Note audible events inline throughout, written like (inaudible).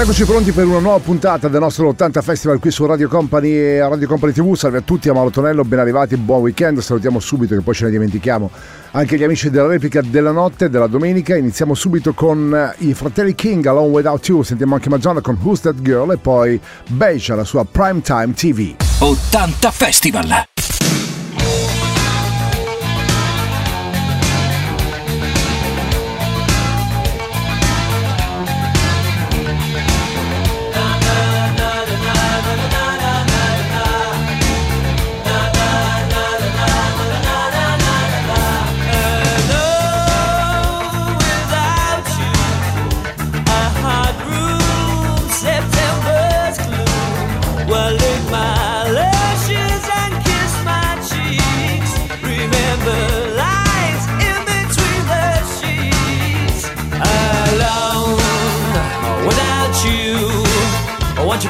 Eccoci pronti per una nuova puntata del nostro 80 Festival qui su Radio Company e Radio Company TV. Salve a tutti, a Mauro Tonello, ben arrivati, buon weekend. Salutiamo subito che poi ce ne dimentichiamo anche gli amici della replica della notte, della domenica. Iniziamo subito con eh, i fratelli King, Alone Without You. Sentiamo anche Madonna con Who's That Girl e poi Beige la sua Primetime TV. 80 Festival.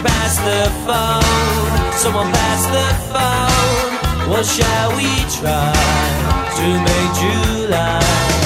Pass the phone? Someone pass the phone. What shall we try to make July?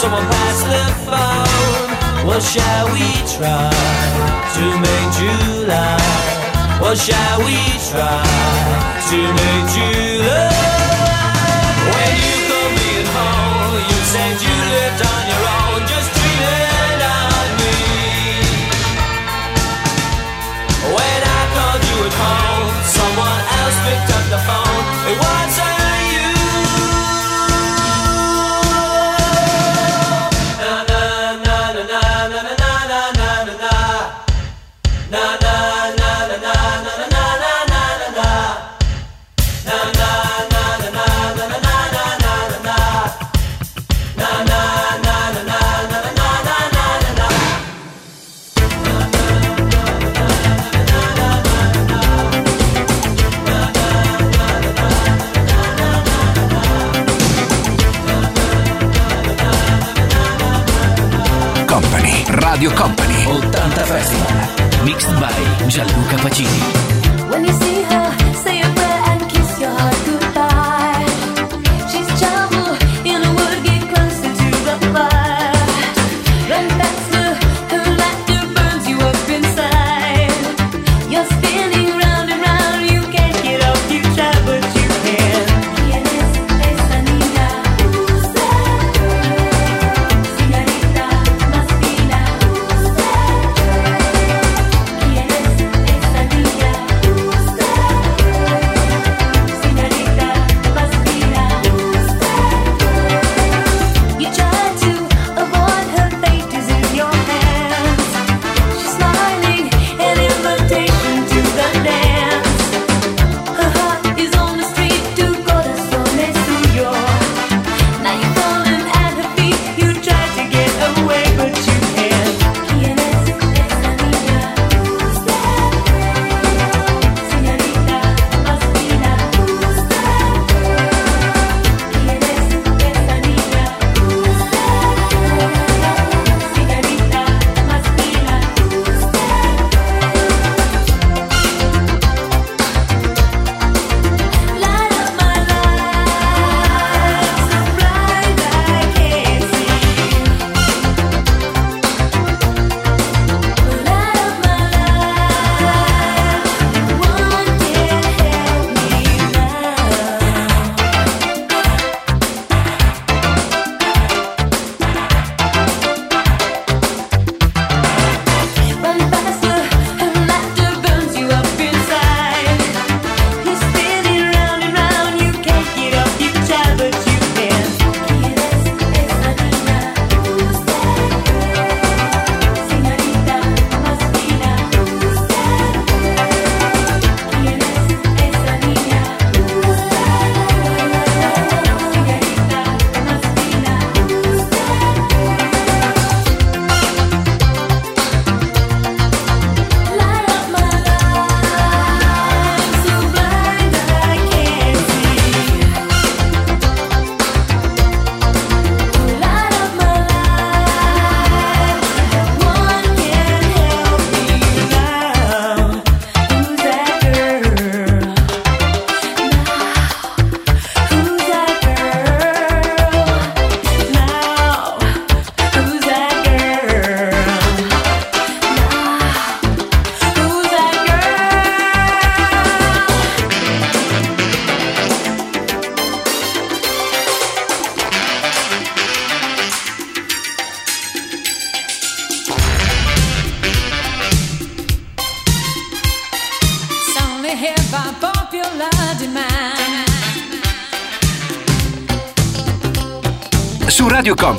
Someone pass the phone. What shall we try to make July? What shall we try to make July?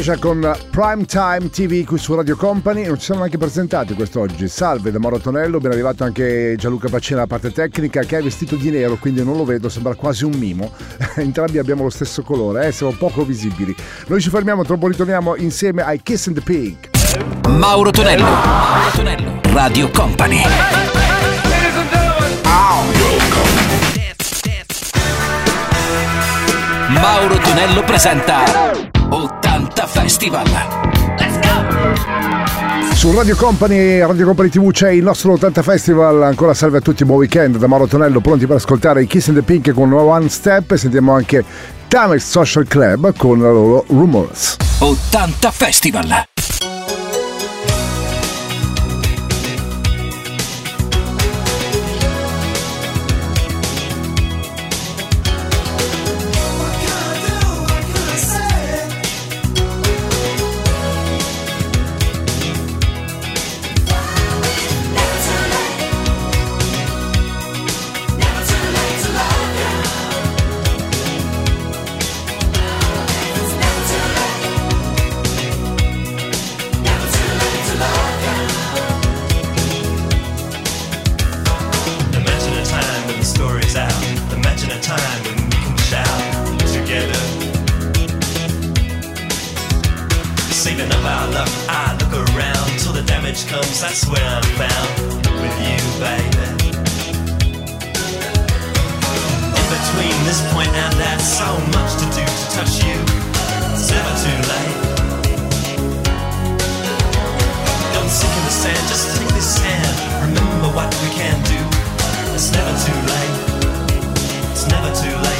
Beja con Prime Time TV qui su Radio Company. Non ci siamo neanche presentati quest'oggi. Salve da Mauro Tonello, ben arrivato anche Gianluca Pacina alla parte tecnica che è vestito di nero, quindi non lo vedo, sembra quasi un mimo. (laughs) Entrambi abbiamo lo stesso colore, eh? siamo poco visibili. Noi ci fermiamo, troppo ritorniamo insieme ai Kiss and the Pig. Mauro Tonello. Mauro Tonello. Radio Company. Mauro Tonello presenta 80 Festival. Let's go! Su Radio Company, Radio Company TV c'è il nostro 80 Festival. Ancora salve a tutti, buon weekend da Mauro Tonello, pronti per ascoltare i Kiss and the Pink con One Step e sentiamo anche Tamex Social Club con la loro Rumors. 80 Festival. And that, so much to do to touch you. It's never too late. Don't sink in the sand, just take this hand. Remember what we can do. It's never too late. It's never too late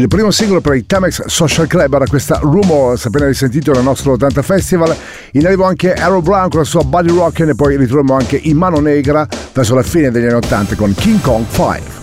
Il primo singolo per i Tamex Social Club era questa Rumors, appena risentito nel nostro 80 Festival. In arrivo anche Arrow Brown con la sua Body Rockin' e poi ritroviamo anche in mano negra verso la fine degli anni 80 con King Kong 5.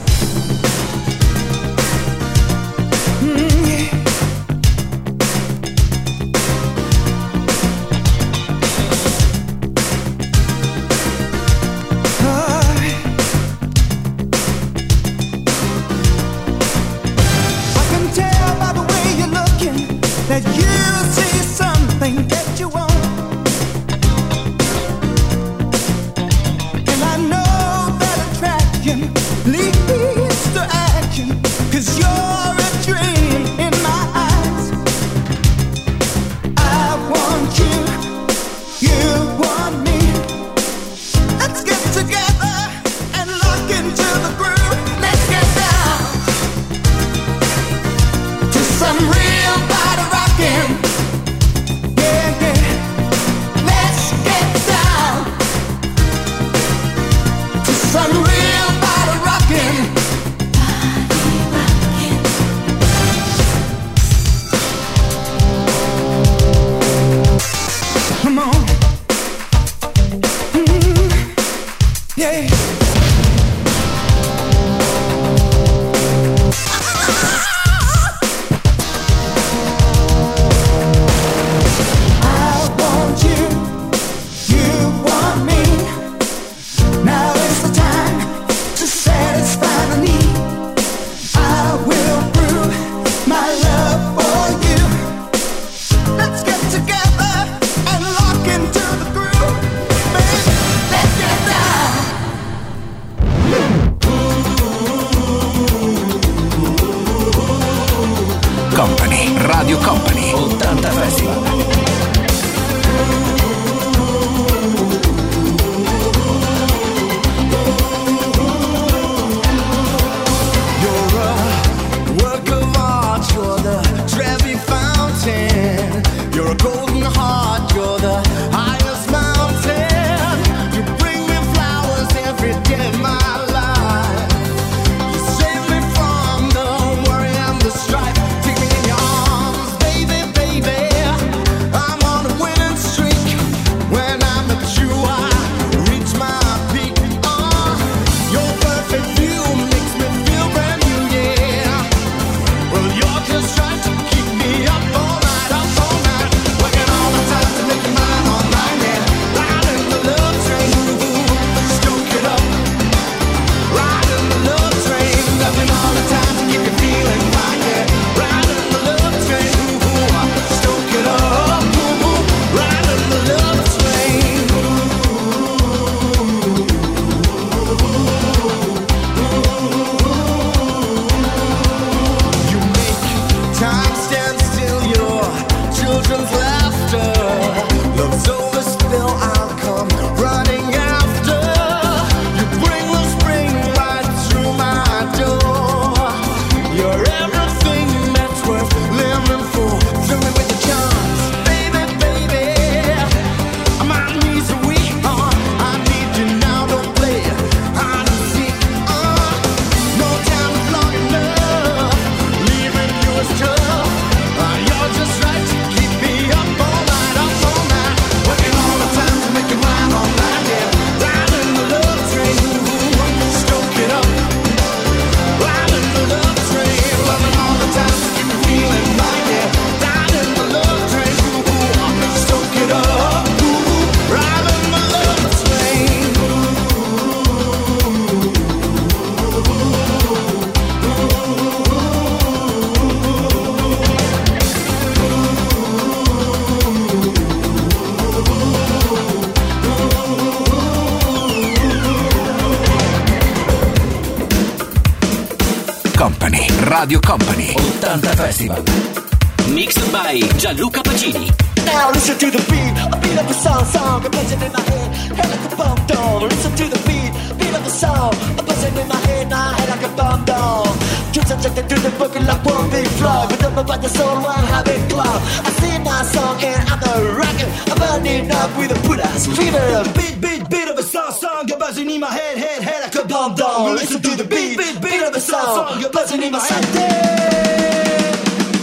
Song, song, a buzzing in my head.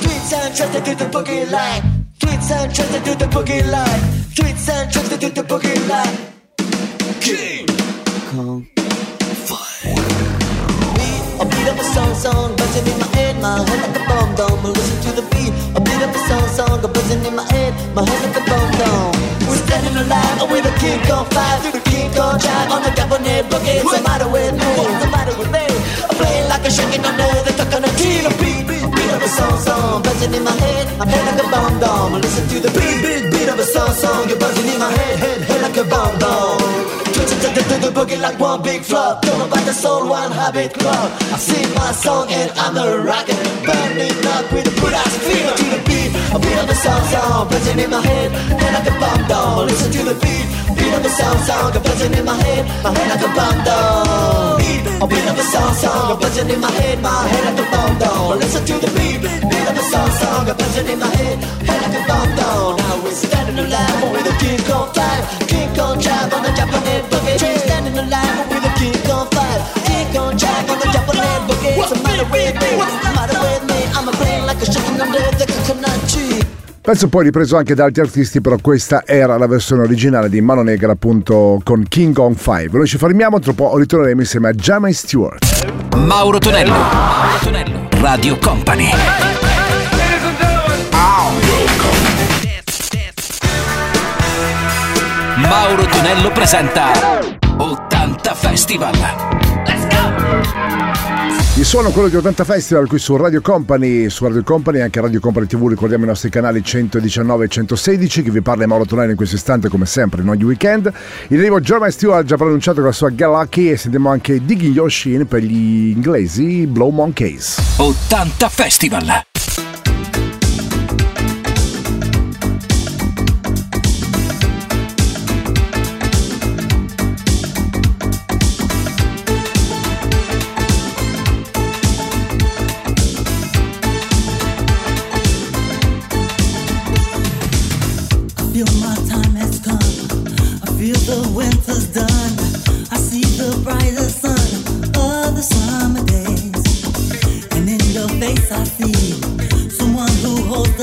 Tweets and trust to the boogie line. Tweets and trust to the boogie line. Tweets and trust to the boogie line. King Kong a beat of a song, song, buzzing in my head, my head like a bomb dome. Listen to the beat, a beat of a song, song, a buzzing in my head, my head like a bomb dome. We're standing alive with a King Kong five through the King Kong drive on the cabinet boogie. What's the matter with me? What's the matter with me? I'm playing like a shaking under the coconut. The beat, beat, beat of a song, song, buzzing in my head, my head like a bomb dome. Listen to the beat, beat, beat of a song, song, you're buzzing in my head, head, head like a bomb dome. To the, the boogie like one big flop. Don't know about the soul, one habit club. I sing my song and I'm a rocket, burning up with a Buddha's fever to the beat. A beat of a song, song, buzzing in my head, head like a bomb dome. Listen to the beat, beat of a song, song, buzzing in my head, my head like a bomb dome. Beat, a beat of a song, song, buzzing in my head, my head like a bomb dome. Listen to the beat, beat a song, song, buzzing in my head, head like a bomb dome. Now we're standing alive with a King Kong time, King Kong drive on the Japanese boogie. We're standing alive with a King Kong five, King Kong drive on the Japanese boogie. What's the matter with me? What's the matter with me? I'm a brain like a chicken under the coconut tree. Pezzo poi ripreso anche da altri artisti, però questa era la versione originale di Mano Negra appunto con King on 5. Noi ci fermiamo, tra poco ritorneremo insieme a Jamie Stewart. Mauro Tonello, Mauro Tonello, Radio Company. Mauro Tonello presenta 80 Festival. Il suono quello di 80 Festival qui su Radio Company, su Radio Company e anche Radio Company TV, ricordiamo i nostri canali 119 e 116, che vi parla è Mauro Tonello in questo istante come sempre in ogni weekend. In arrivo Jeremy Stewart ha già pronunciato con la sua Galaki e sentiamo anche Diggy Yoshin per gli inglesi Blow Monkeys. 80 Festival.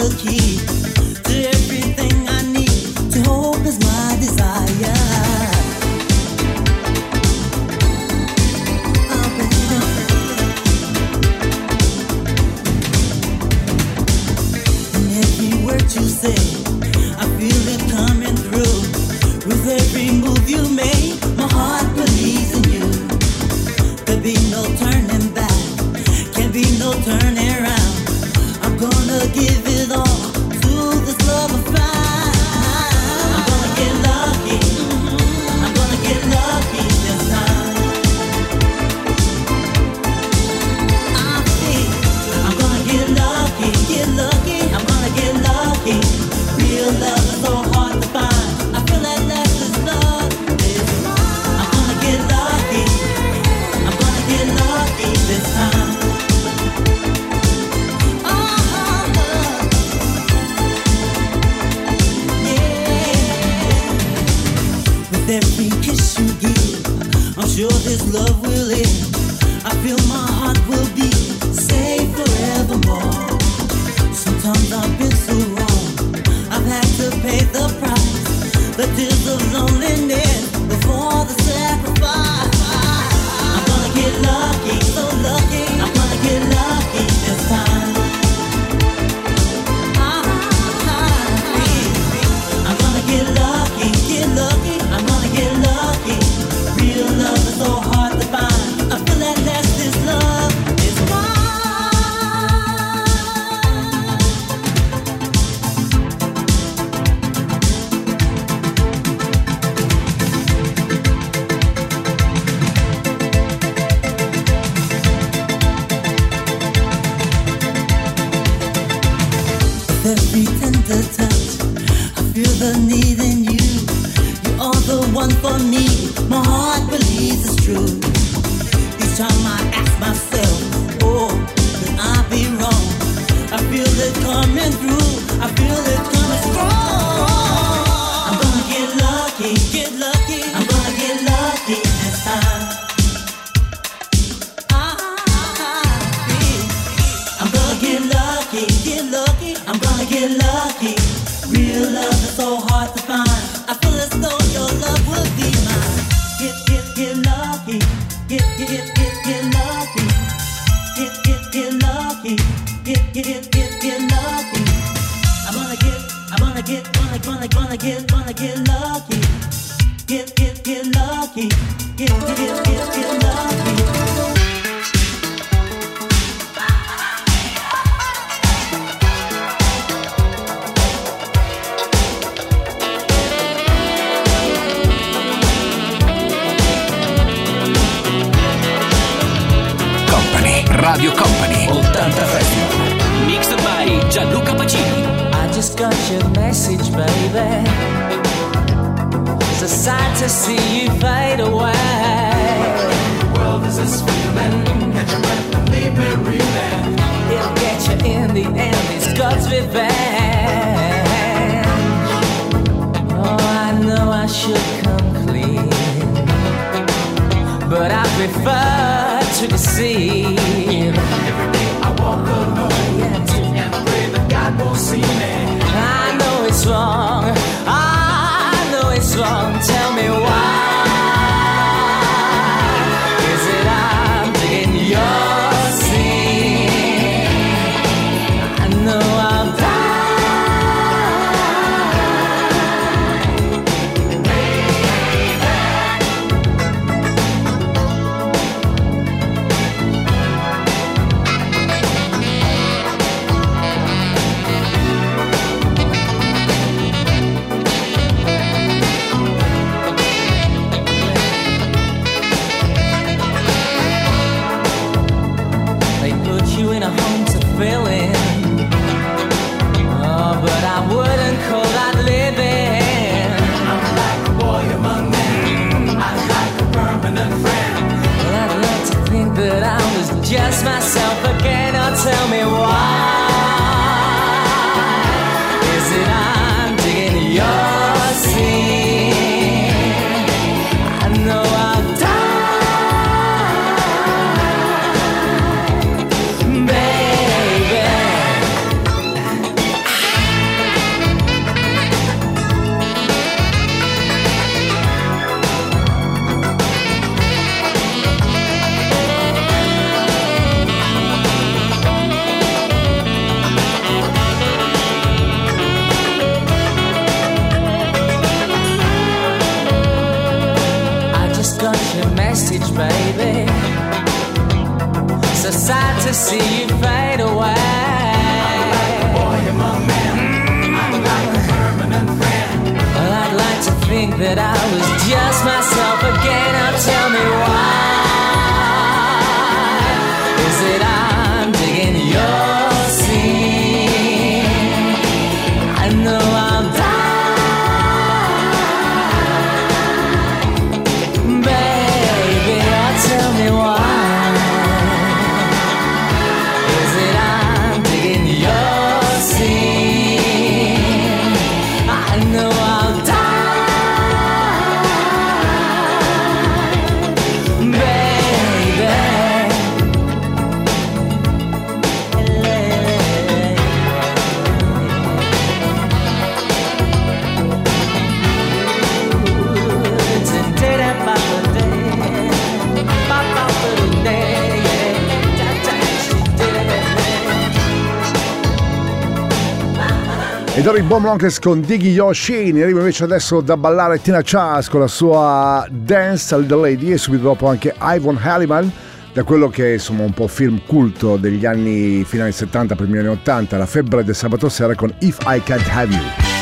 aqui get, get, get, get lucky. I'm wanna, get, I wanna, get, wanna, wanna, wanna get, wanna get lucky. see you fade away. I'm like boy, among men. my man. I'm like a permanent friend. Well, I'd like to think that I was just myself again. I bomb Bomlonkes con Diggy Yoshin. Arriva invece adesso da ballare Tina Chas con la sua Dance al the Lady e subito dopo anche Ivan Halliman. Da quello che è insomma un po' film culto degli anni fino finali 70, primi anni 80, La febbre del sabato sera con If I Can't Have You.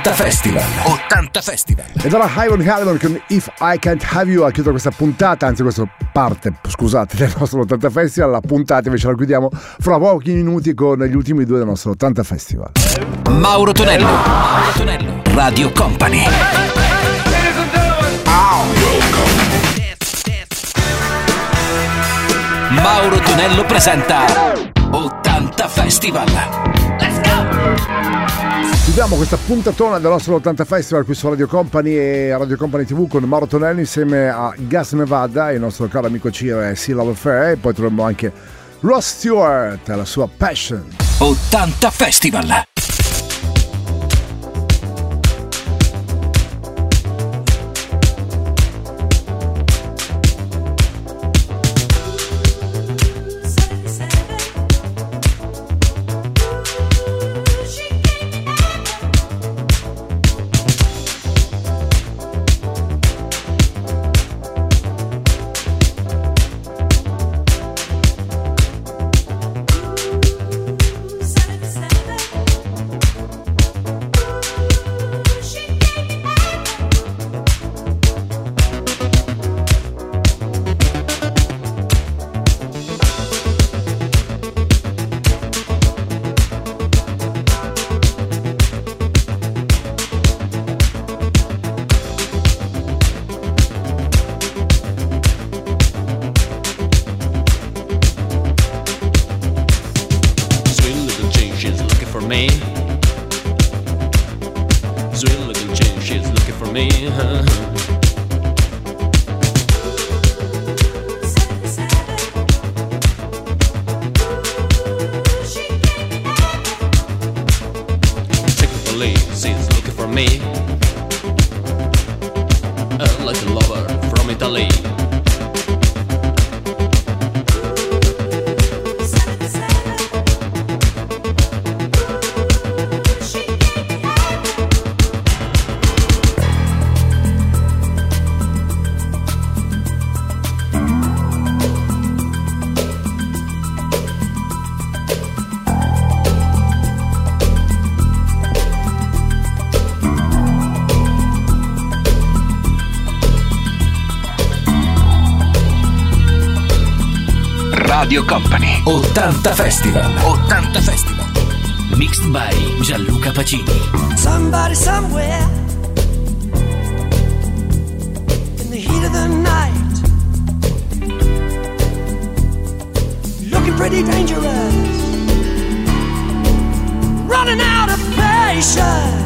80 Festival. 80 Festival. E allora Iron Halliman con If I Can't Have You ha chiuso questa puntata, anzi questa parte, scusate, del nostro 80 Festival, la puntata invece la chiudiamo fra pochi minuti con gli ultimi due del nostro 80 Festival. Mauro Tonello. Mauro Tonello. Radio Company. Mauro Tonello presenta 80 Festival. Chiudiamo questa puntatona nostro 80 Festival qui su Radio Company e Radio Company TV con Mauro Tonelli insieme a Gas Nevada e il nostro caro amico Ciro e Sea Love Affair. E poi troviamo anche Ross Stewart e la sua Passion. 80 Festival. Radio Company. 80 Festival. 80 Festival. Mixed by Gianluca Pacini. Somebody somewhere in the heat of the night, looking pretty dangerous, running out of patience.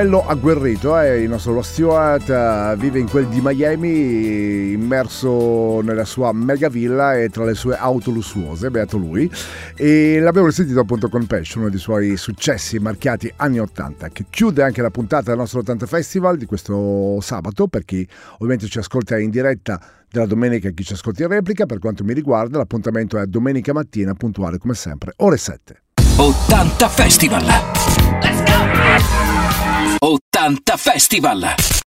Bello agguerrito, eh? il nostro Lo Stewart eh, vive in quel di Miami, immerso nella sua mega villa e tra le sue auto lussuose, beato lui. E l'abbiamo sentito appunto con Passion, uno dei suoi successi marchiati anni 80, che chiude anche la puntata del nostro 80 Festival di questo sabato, per chi ovviamente ci ascolta in diretta della domenica e chi ci ascolta in replica. Per quanto mi riguarda, l'appuntamento è domenica mattina, puntuale come sempre, ore 7. 80 Festival. Let's go! 80 Festival.